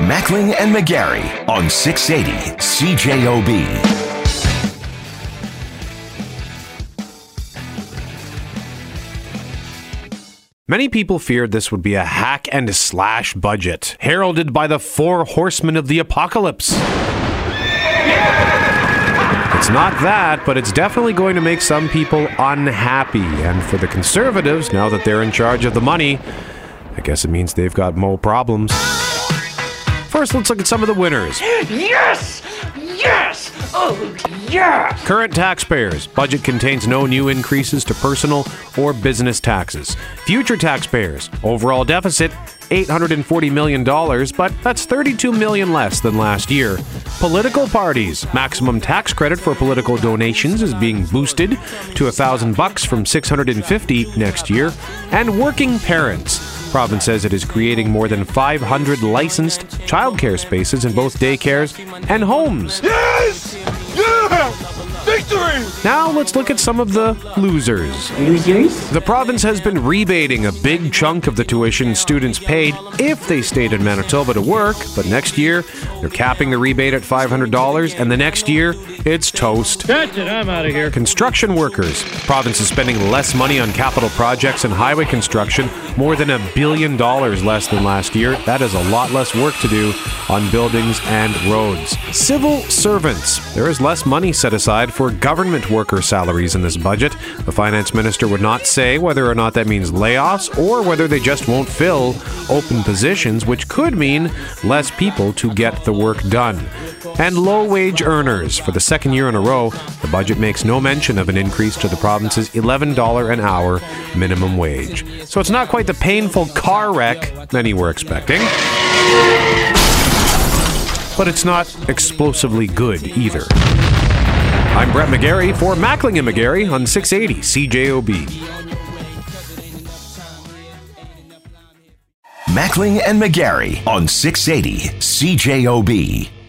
Mackling and McGarry on 680 CJOB. Many people feared this would be a hack and slash budget, heralded by the four horsemen of the apocalypse. It's not that, but it's definitely going to make some people unhappy. And for the conservatives, now that they're in charge of the money, I guess it means they've got more problems. First, let's look at some of the winners. Yes! Yes! Oh, yeah! Current taxpayers. Budget contains no new increases to personal or business taxes. Future taxpayers. Overall deficit $840 million, but that's 32 million less than last year. Political parties. Maximum tax credit for political donations is being boosted to a thousand bucks from 650 next year. And working parents. Province says it is creating more than 500 licensed childcare spaces in both daycares and homes. Yes! Yeah! Now let's look at some of the losers. Losers? The province has been rebating a big chunk of the tuition students paid if they stayed in Manitoba to work, but next year they're capping the rebate at $500 and the next year it's toast. That's it, I'm out of here. Construction workers. The province is spending less money on capital projects and highway construction, more than a billion dollars less than last year. That is a lot less work to do on buildings and roads. Civil servants. There is less money set aside for government worker salaries in this budget. The finance minister would not say whether or not that means layoffs or whether they just won't fill open positions, which could mean less people to get the work done. And low wage earners. For the second year in a row, the budget makes no mention of an increase to the province's $11 an hour minimum wage. So it's not quite the painful car wreck many were expecting. But it's not explosively good either. I'm Brett McGarry for Mackling and McGarry on 680 CJOB. Mackling and McGarry on 680 CJOB.